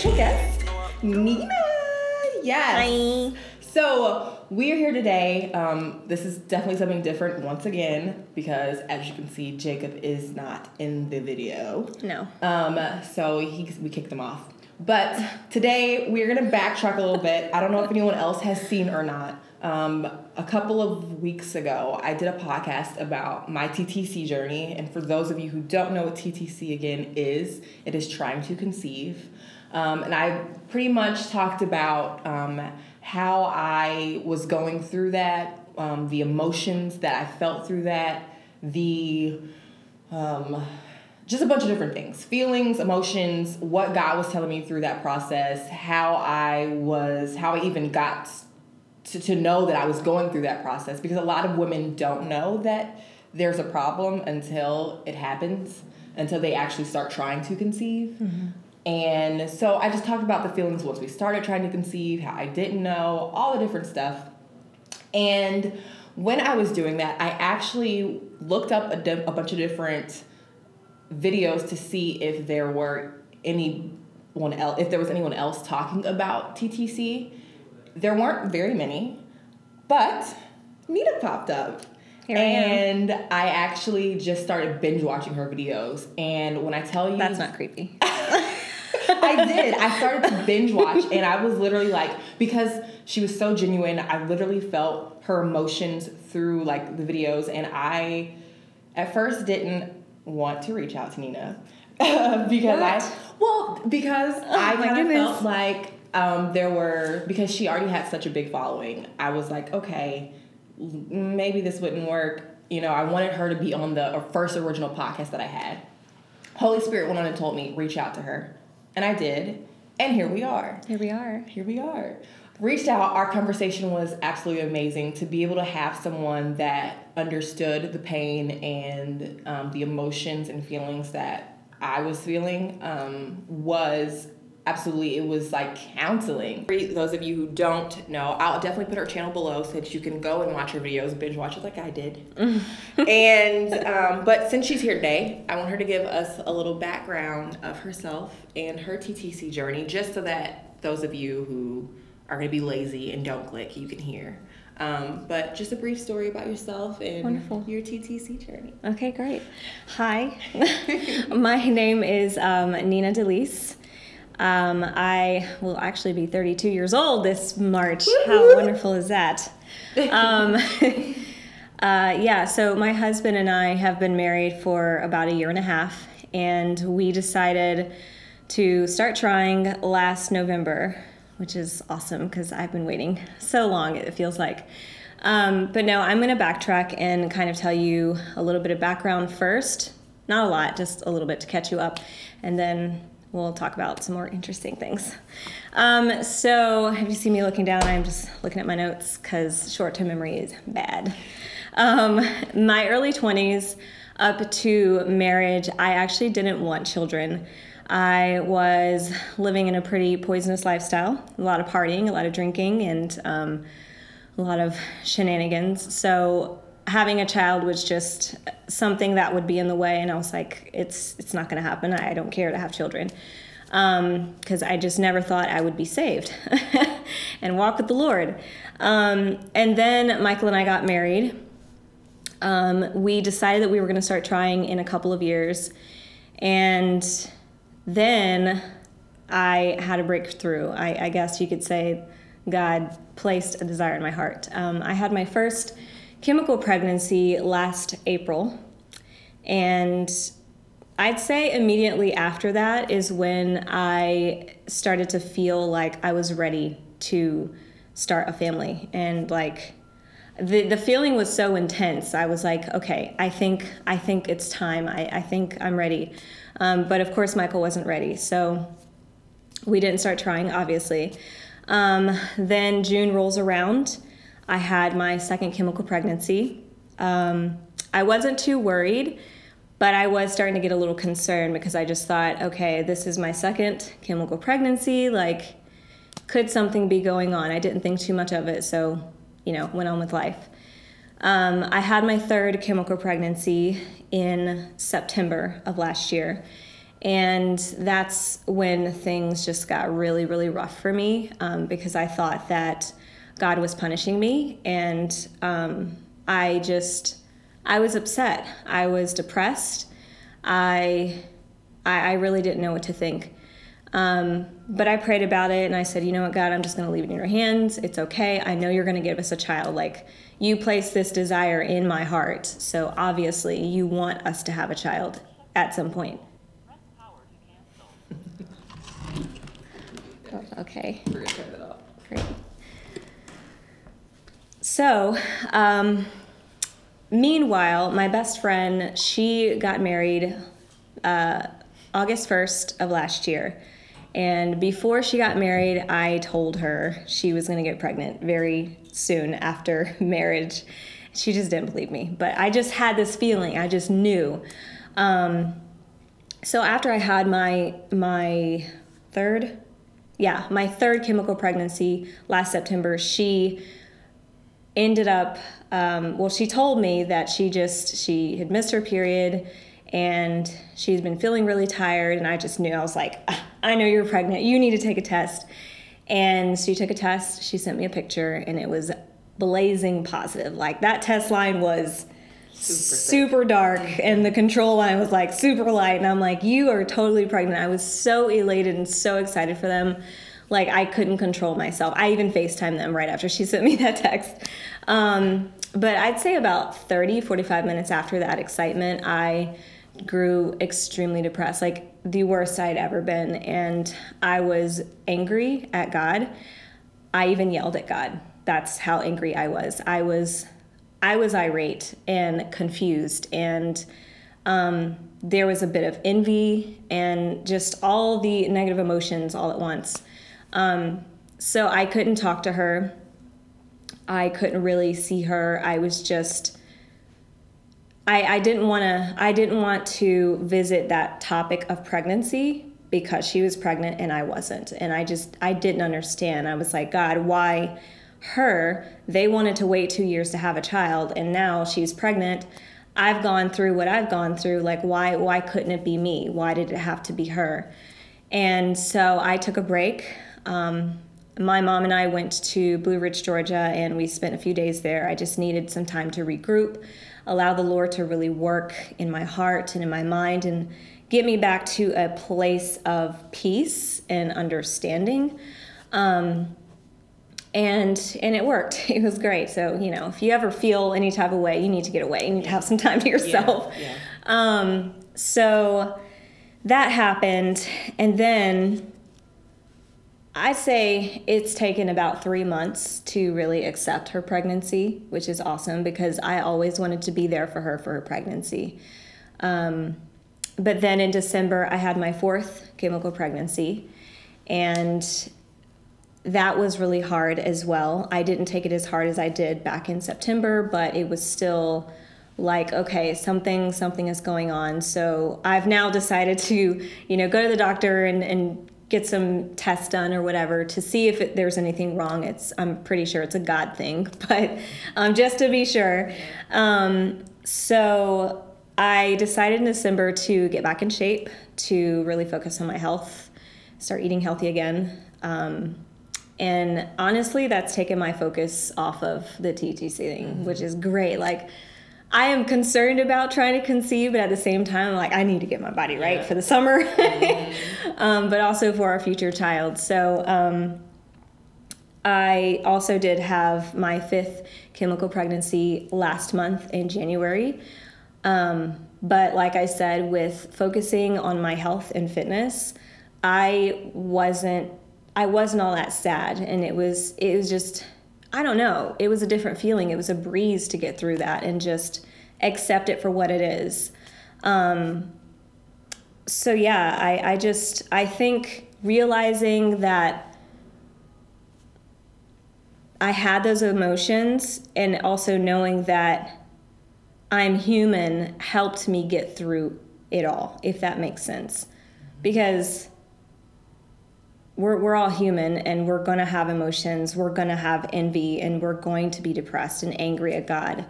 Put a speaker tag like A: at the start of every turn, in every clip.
A: special guest, Nina. Yes. So, we're here today. Um, this is definitely something different once again because, as you can see, Jacob is not in the video.
B: No.
A: Um, so he, we kicked him off. But today we're gonna backtrack a little bit. I don't know if anyone else has seen or not. Um, a couple of weeks ago, I did a podcast about my TTC journey, and for those of you who don't know what TTC again is, it is trying to conceive. Um, and I pretty much talked about um, how I was going through that, um, the emotions that I felt through that, the um, just a bunch of different things. Feelings emotions what god was telling me through that process how i was how i even got to, to know that i was going through that process. Because a lot of women don't know that there's a problem until it happens until they actually start trying to conceive and so i just talked about the feelings once we started trying to conceive how i didn't know all the different stuff and when I was doing that, I actually looked up a, di- a bunch of different videos to see if there were anyone else, if there was anyone else talking about TTC. There weren't very many, but Nina popped up.
B: Here I
A: and I actually just started binge watching her videos. And when I tell you
B: That's not creepy.
A: I did. I started to binge watch, and I was literally like, because she was so genuine, I literally felt her emotions through like the videos, and I, at first, didn't want to reach out to Nina because I, well, because I
B: Oh my
A: kind of felt like um, there were because she already had such a big following. I was like, okay, maybe this wouldn't work. You know, I wanted her to be on the first original podcast that I had. Holy Spirit went on and told me, reach out to her. And I did. And here we are.
B: Here we are.
A: Here we are. Reached out. Our conversation was absolutely amazing to be able to have someone that understood the pain and um, the emotions and feelings that I was feeling um, was absolutely, it was like counseling. For those of you who don't know, I'll definitely put her channel below so that you can go and watch her videos, binge watch it like I did. and um, but since she's here today, I want her to give us a little background of herself and her TTC journey, just so that those of you who are going to be lazy and don't click, you can hear. Um, but just a brief story about yourself and
B: Wonderful.
A: your TTC journey.
B: Okay, great. Hi. My name is um, Nina DeLise. Um, I will actually be 32 years old this March. How wonderful is that? Um, uh, yeah, so my husband and I have been married for about a year and a half, and we decided to start trying last November, which is awesome because I've been waiting so long, it feels like. Um, but no, I'm going to backtrack and kind of tell you a little bit of background first. Not a lot, just a little bit to catch you up. And then we'll talk about some more interesting things. Um, so, if you see me looking down, I'm just looking at my notes because short term memory is bad. Um, my early 20s up to marriage, I actually didn't want children. I was living in a pretty poisonous lifestyle, a lot of partying, a lot of drinking, and um, a lot of shenanigans. So having a child was just something that would be in the way, and I was like, it's it's not going to happen. I don't care to have children because I just never thought I would be saved and walk with the Lord. Um, and then Michael and I got married. Um, we decided that we were going to start trying in a couple of years, and then I had a breakthrough. I, I guess you could say God placed a desire in my heart. Um, I had my first chemical pregnancy last April, and I'd say immediately after that is when I started to feel like I was ready to start a family. And like the, the feeling was so intense. I was like, okay, I think I think it's time. I, I think I'm ready. Um, but of course Michael wasn't ready. So we didn't start trying, obviously. Um, then June rolls around. I had my second chemical pregnancy. Um, I wasn't too worried but I was starting to get a little concerned because I just thought, okay, this is my second chemical pregnancy. Like, could something be going on? I didn't think too much of it, so, you know, went on with life. Um, I had my third chemical pregnancy in September of last year. And that's when things just got really, really rough for me um, because I thought that God was punishing me. And um, I just, I was upset. I was depressed. I, I, I really didn't know what to think. Um, but I prayed about it and I said, you know what, God, I'm just going to leave it in your hands. It's okay. I know you're going to give us a child. Like, you placed this desire in my heart. So obviously, you want us to have a child at some point. Okay.
A: We're gonna turn it off.
B: Great. So, um, meanwhile, my best friend, she got married uh, August 1st of last year. And before she got married, I told her she was going to get pregnant very soon after marriage. She just didn't believe me. But I just had this feeling, I just knew. Um, so after I had my my third yeah, my third chemical pregnancy last September, she ended up, um, well, she told me that she just, she had missed her period and she's been feeling really tired. And I just knew, I was like, "Ah, I know you're pregnant. You need to take a test. And she took a test. She sent me a picture and it was blazing positive. Like that test line was super dark and the control line was like super light and i'm like you are totally pregnant i was so elated and so excited for them like i couldn't control myself. I even facetime them right after she sent me that text. Um, but i'd say about 30 45 minutes after that excitement i grew extremely depressed like the worst i'd ever been. And i was angry at god. I even yelled at god. That's how angry i was. I was I was irate and confused, and um, there was a bit of envy and just all the negative emotions all at once. Um, so I couldn't talk to her. I couldn't really see her. I was just. I, I didn't want to. I didn't want to visit that topic of pregnancy because she was pregnant and I wasn't, and I just I didn't understand. I was like, God, why? her, they wanted to wait two years to have a child, and now she's pregnant. I've gone through what I've gone through. Like, why why couldn't it be me? Why did it have to be her? And so I took a break. Um, my mom and I went to Blue Ridge, Georgia, and we spent a few days there. I just needed some time to regroup, allow the Lord to really work in my heart and in my mind, and get me back to a place of peace and understanding. Um, and and it worked it was great so you know if you ever feel any type of way you need to get away you need to have some time to yourself
A: Yeah, yeah.
B: um so that happened and then i'd say it's taken about three months to really accept her pregnancy which is awesome because i always wanted to be there for her for her pregnancy um, but then in december i had my fourth chemical pregnancy and that was really hard as well. I didn't take it as hard as I did back in September, but it was still like okay something something is going on so i've now decided to you know go to the doctor and, and get some tests done or whatever to see if it, there's anything wrong. It's i'm pretty sure it's a god thing but um, just to be sure. Um, so i decided in december to get back in shape to really focus on my health start eating healthy again. Um, and honestly, that's taken my focus off of the TTC thing, which is great. Like, I am concerned about trying to conceive, but at the same time, like, I need to get my body right for the summer, um, but also for our future child. So, um, I also did have my fifth chemical pregnancy last month in January. Um, but like I said, with focusing on my health and fitness, I wasn't I wasn't all that sad and it was it was just I don't know, it was a different feeling. It was a breeze to get through that and just accept it for what it is. Um, so yeah, I, I just I think realizing that I had those emotions and also knowing that I'm human helped me get through it all, if that makes sense. Because we're, we're all human and we're going to have emotions. We're going to have envy and we're going to be depressed and angry at God.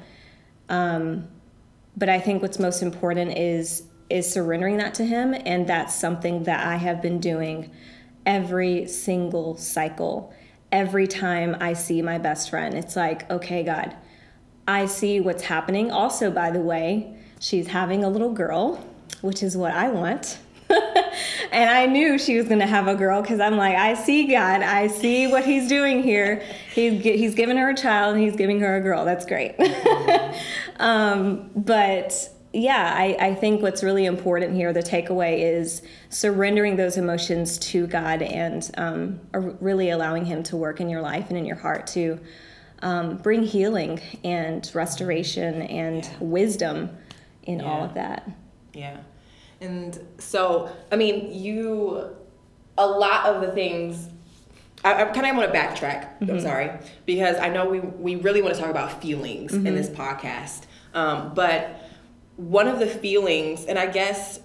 B: Um, but I think what's most important is is surrendering that to him and that's something that I have been doing every single cycle. Every time I see my best friend, it's like, okay, God, I see what's happening. Also, by the way, she's having a little girl, which is what I want. and I knew she was going to have a girl because I'm like, I see God. I see what He's doing here. He's, he's giving her a child and He's giving her a girl. That's great. um, but yeah, I, I think what's really important here, the takeaway is surrendering those emotions to God and um, really allowing Him to work in your life and in your heart to um, bring healing and restoration and yeah. wisdom in yeah. all of that.
A: Yeah. And so, I mean, you, a lot of the things, I, I kind of want to backtrack. Mm-hmm. I'm sorry, because I know we, we really want to talk about feelings mm-hmm. in this podcast. Um, but one of the feelings, and I guess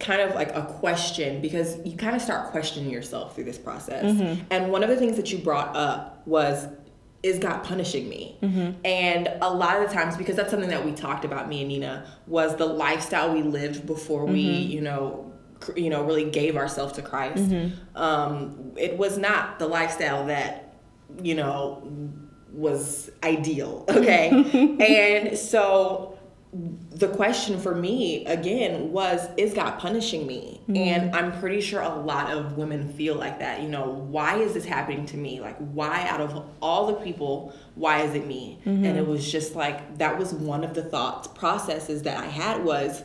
A: kind of like a question because you kind of start questioning yourself through this process. Mm-hmm. And one of the things that you brought up was is God punishing me? Mm-hmm. And a lot of the times, because that's something that we talked about, me and Nina, was the lifestyle we lived before mm-hmm. we, you know, cr- you know, really gave ourselves to Christ. Mm-hmm. Um, it was not the lifestyle that, you know, was ideal. Okay, and so the question for me again was is god punishing me mm-hmm. and i'm pretty sure a lot of women feel like that you know why is this happening to me like why out of all the people why is it me mm-hmm. and it was just like that was one of the thoughts processes that i had was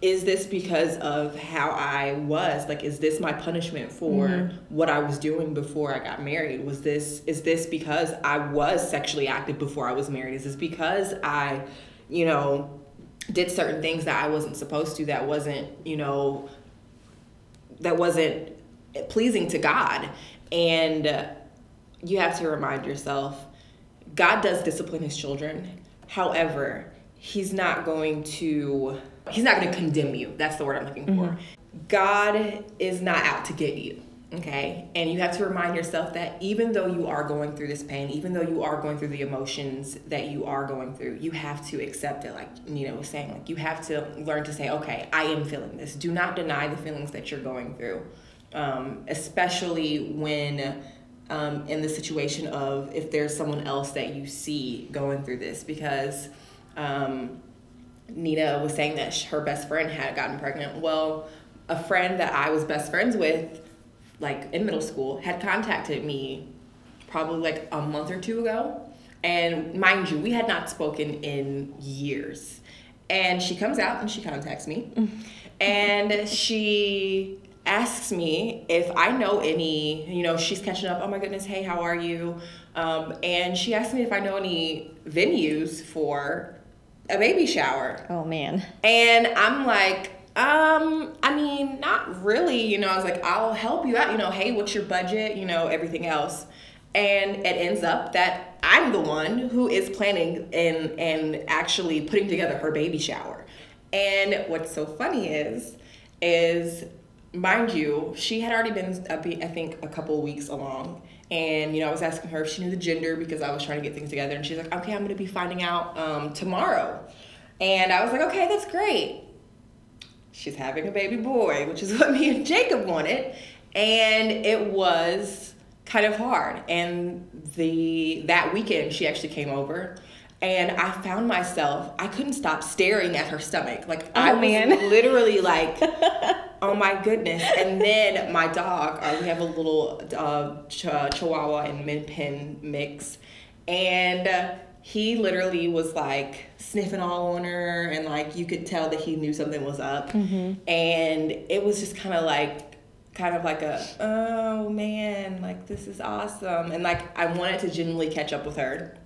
A: is this because of how I was? Like, is this my punishment for mm-hmm. what I was doing before I got married? Was this, is this because I was sexually active before I was married? Is this because I you know, did certain things that I wasn't supposed to, that wasn't, you know, that wasn't pleasing to God. And you have to remind yourself God does discipline his children. However, he's not going to he's not going to condemn you. That's the word I'm looking for. Mm-hmm. God is not out to get you. Okay. And you have to remind yourself that even though you are going through this pain, even though you are going through the emotions that you are going through, you have to accept it. Like Nina was saying, like you have to learn to say, okay, I am feeling this. Do not deny the feelings that you're going through, um, especially when. Um, in the situation of if there's someone else that you see going through this, because um, Nina was saying that her best friend had gotten pregnant. Well, a friend that I was best friends with like in middle school, had contacted me probably like a month or two ago. And mind you, we had not spoken in years. And she comes out and she contacts me. and she asks me if I know any, you know, she's catching up. Oh my goodness, hey, how are you? Um, and she asked me if I know any venues for a baby shower.
B: Oh man.
A: And I'm like, um, I mean, not really. You know, I was like, I'll help you out. You know, hey, what's your budget? You know, everything else. And it ends up that I'm the one who is planning and and actually putting together her baby shower. And what's so funny is, is mind you, she had already been, I think, a couple weeks along. And, you know, I was asking her if she knew the gender because I was trying to get things together. And she's like, okay, I'm to be finding out um, tomorrow. And I was like, okay, that's great she's having a baby boy, which is what me and Jacob wanted. And it was kind of hard. And the that weekend she actually came over and I found myself I couldn't stop staring at her stomach. Like oh, I was man. literally like oh my goodness. And then my dog, uh, we have a little uh, ch- Chihuahua and Min Pin mix, and uh, he literally was like sniffing all on her and like you could tell that he knew something was up. Mm-hmm. and it was just kind of like kind of like a oh man like this is awesome. And like i wanted to genuinely catch up with her.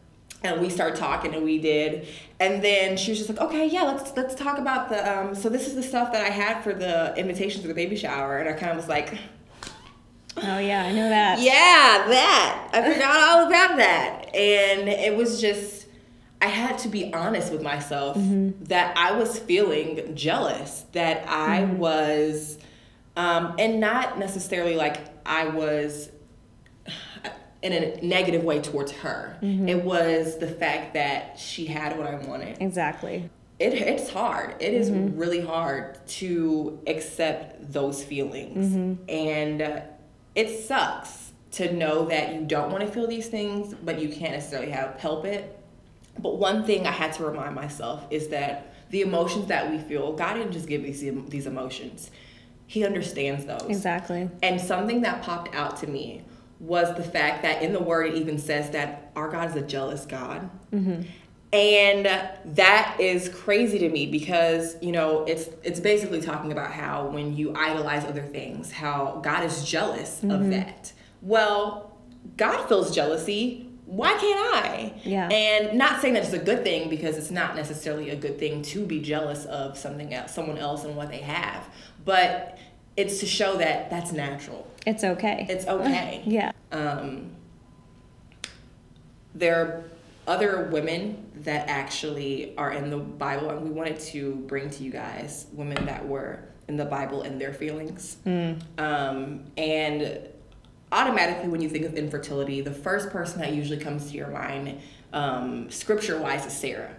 A: And we start talking and we did. And then she was just like okay yeah let's let's talk about the um so this is the stuff that i had for the invitations for the baby shower. And i kind of was like
B: Oh yeah, I know that.
A: Yeah, that. I forgot all about that. And it was just I had to be honest with myself that I was feeling jealous, that I was, um, and not necessarily like I was in a negative way towards her. It was the fact that she had what I wanted.
B: Exactly.
A: It, it's hard. It is really hard to accept those feelings. And uh, it sucks to know that you don't want to feel these things, but you can't necessarily have help it. But one thing I had to remind myself is that the emotions that we feel, God didn't just give these these emotions. He understands those.
B: Exactly.
A: And something that popped out to me was the fact that in the word it even says that our God is a jealous God. Mm-hmm. And that is crazy to me because, you know, it's it's basically talking about how when you idolize other things, how God is jealous of that. Well, God feels jealousy. Why can't I?
B: Yeah.
A: And not saying that it's a good thing because it's not necessarily a good thing to be jealous of something else, someone else and what they have. But it's to show that that's natural.
B: It's okay.
A: It's okay.
B: yeah.
A: Um, there other women that actually are in the Bible, and we wanted to bring to you guys women that were in the Bible and their feelings. Um, and automatically, when you think of infertility, the first person that usually comes to your mind, um, scripture wise, is Sarah.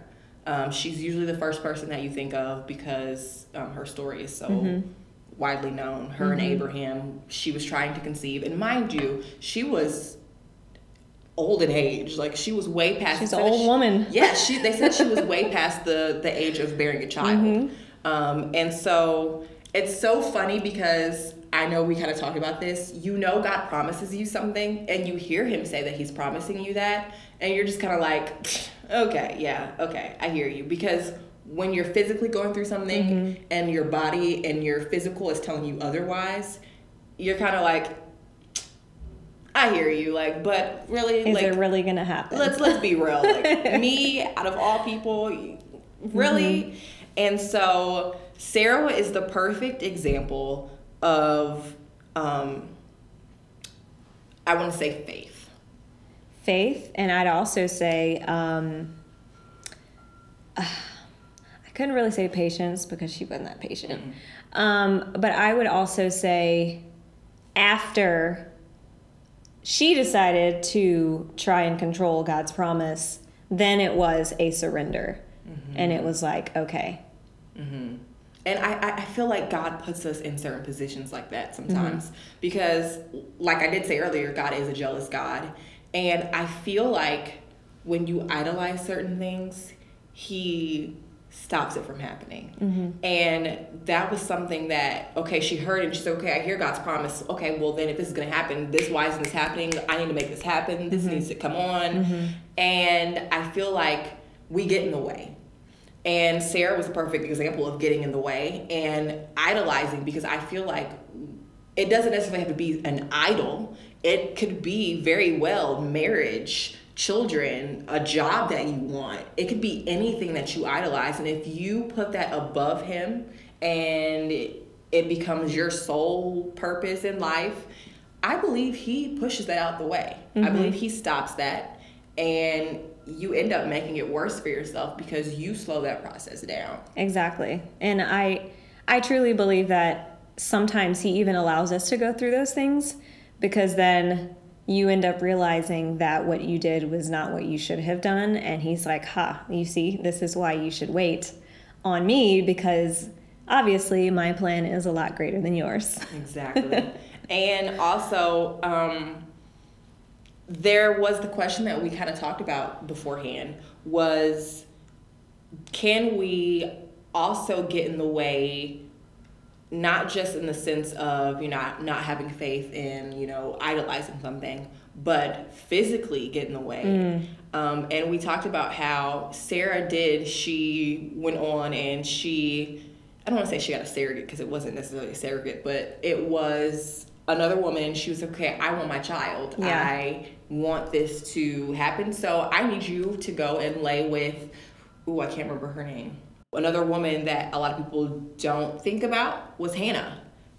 A: Um, she's usually the first person that you think of because um, her story is so widely known. Her and Abraham, she was trying to conceive, and mind you, she was old in age. Like she was way past.
B: She's an old
A: she-
B: woman.
A: Yeah, she. They said she was way past the the age of bearing a child.
B: Mm-hmm.
A: Um, and so it's so funny because I know we kind of talked about this. You know, God promises you something, and you hear Him say that He's promising you that, and you're just kind of like, okay, yeah, okay, I hear you. Because when you're physically going through something,
B: Mm-hmm.
A: and your body and your physical is telling you otherwise, you're kind of like, I hear you, like, but really,
B: Is
A: like,
B: it really gonna happen?
A: let's let's be real like me out of all people really
B: Mm-hmm.
A: and so sarah is the perfect example of um i want to say faith
B: faith, and I'd also say um, I couldn't really say patience because she wasn't that patient. Um, but I would also say after she decided to try and control God's promise, then it was a surrender, mm-hmm. and it was like okay, mm-hmm.
A: and I, I- I feel like God puts us in certain positions like that mm-hmm. sometimes because, like I did say earlier, God is a jealous God. And I feel like when you idolize certain things, He stops it from happening. Mm-hmm. And that was something that, okay, she heard and she said, okay, I hear God's promise. Okay, well, then if this is going to happen, this, why isn't this happening? I need to make this happen. This mm-hmm. needs to come on. Mm-hmm. And I feel like we get in the way. And Sarah was a perfect example of getting in the way and idolizing because I feel like it doesn't necessarily have to be an idol. It could be very well marriage, children, a job that you want. It could be anything that you idolize. And if you put that above him and it, becomes your sole purpose in life, I believe he pushes that out the way. I mm-hmm. believe he stops that. And you end up making it worse for yourself because you slow that process down.
B: Exactly. And I I truly believe that sometimes he even allows us to go through those things because then you end up realizing that what you did was not what you should have done and he's like, "Ha, you see, this is why you should wait on me because obviously my plan is a lot greater than yours."
A: Exactly. and also, um, there was the question that we kind of talked about beforehand was can we also get in the way not just in the sense of you know not, not having faith in you know idolizing something but physically get in the way. Um, and we talked about how sarah did she went on and she i don't want to say she got a surrogate because it wasn't necessarily a surrogate but it was another woman. She was like, okay i want my child.
B: Yeah.
A: i want this to happen so i need you to go and lay with ooh i can't remember her name another woman that a lot of people don't think about was hannah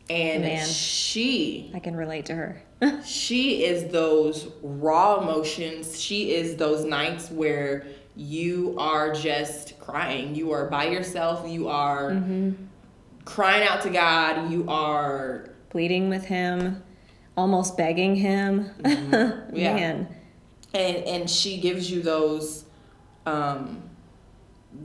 A: and
B: Man.
A: she
B: I can relate to her.
A: she is those raw emotions she is those nights where you are just crying. You are by yourself. You are crying out to God. You are
B: Pleading with him, almost begging him.
A: Yeah.
B: Man.
A: and and she gives you those um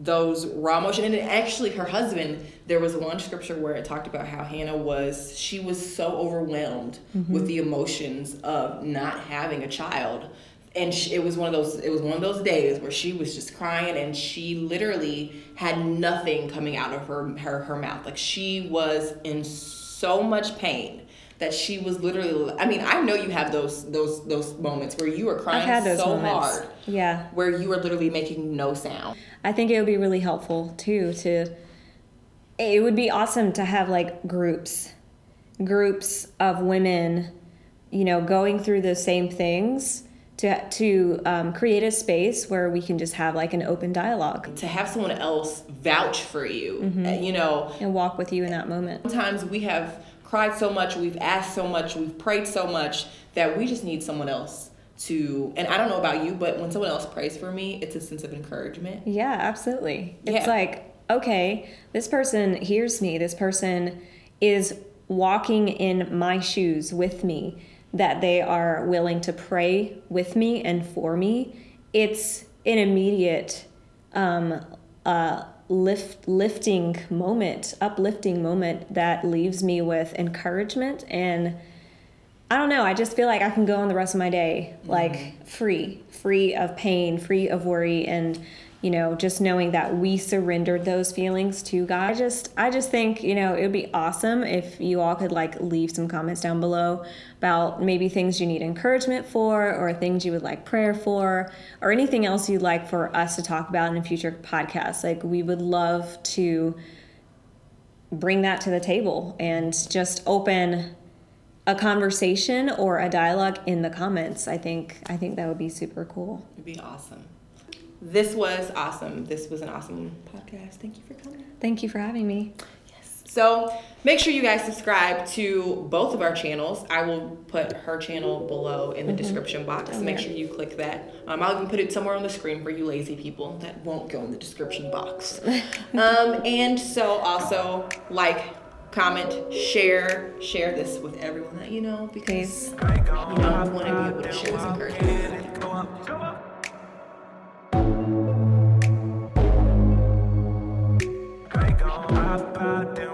A: those raw emotion and actually her husband there was one scripture where it talked about how hannah was she was so overwhelmed mm-hmm. with the emotions of not having a child. And she, it was one of those it was one of those days where she was just crying and she literally had nothing coming out of her her, her mouth. Like she was in so much pain that she was literally i mean i know you have those those those moments where you are crying
B: I've had those
A: so
B: moments.
A: hard
B: Yeah.
A: where you are literally making no sound.
B: I think it would be really helpful too to it would be awesome to have like groups groups of women you know going through the same things to to um, create a space where we can just have like an open dialogue.
A: To have someone else vouch for you uh, you know.
B: And walk with you in that moment.
A: Sometimes we have cried so much we've asked so much we've prayed so much that we just need someone else to and i don't know about you but when someone else prays for me it's a sense of encouragement
B: yeah absolutely
A: Yeah.
B: it's like okay this person hears me this person is walking in my shoes with me that they are willing to pray with me and for me it's an immediate um, uh, lift lifting moment uplifting moment that leaves me with encouragement and I don't know. I just feel like I can go on the rest of my day like mm-hmm. free, free of pain, free of worry, and you know, just knowing that we surrendered those feelings to God. I just, I just think you know, it would be awesome if you all could like leave some comments down below about maybe things you need encouragement for, or things you would like prayer for, or anything else you'd like for us to talk about in a future podcast. Like we would love to bring that to the table and just open a conversation or a dialogue in the comments. I think I think that would be super cool.
A: it'd be awesome this was awesome this was an awesome podcast thank you for coming
B: Thank you for having me. Yes.
A: So make sure you guys subscribe to both of our channels. I will put her channel below in the description box. Make
B: Okay.
A: sure you click that. Um, I'll even put it somewhere on the screen for you lazy people that won't go in the description box. um, and so also like, comment, share, share this with everyone that you know because
B: Please.
A: you know we want to be able to share this encouragement.
C: Go. Hop out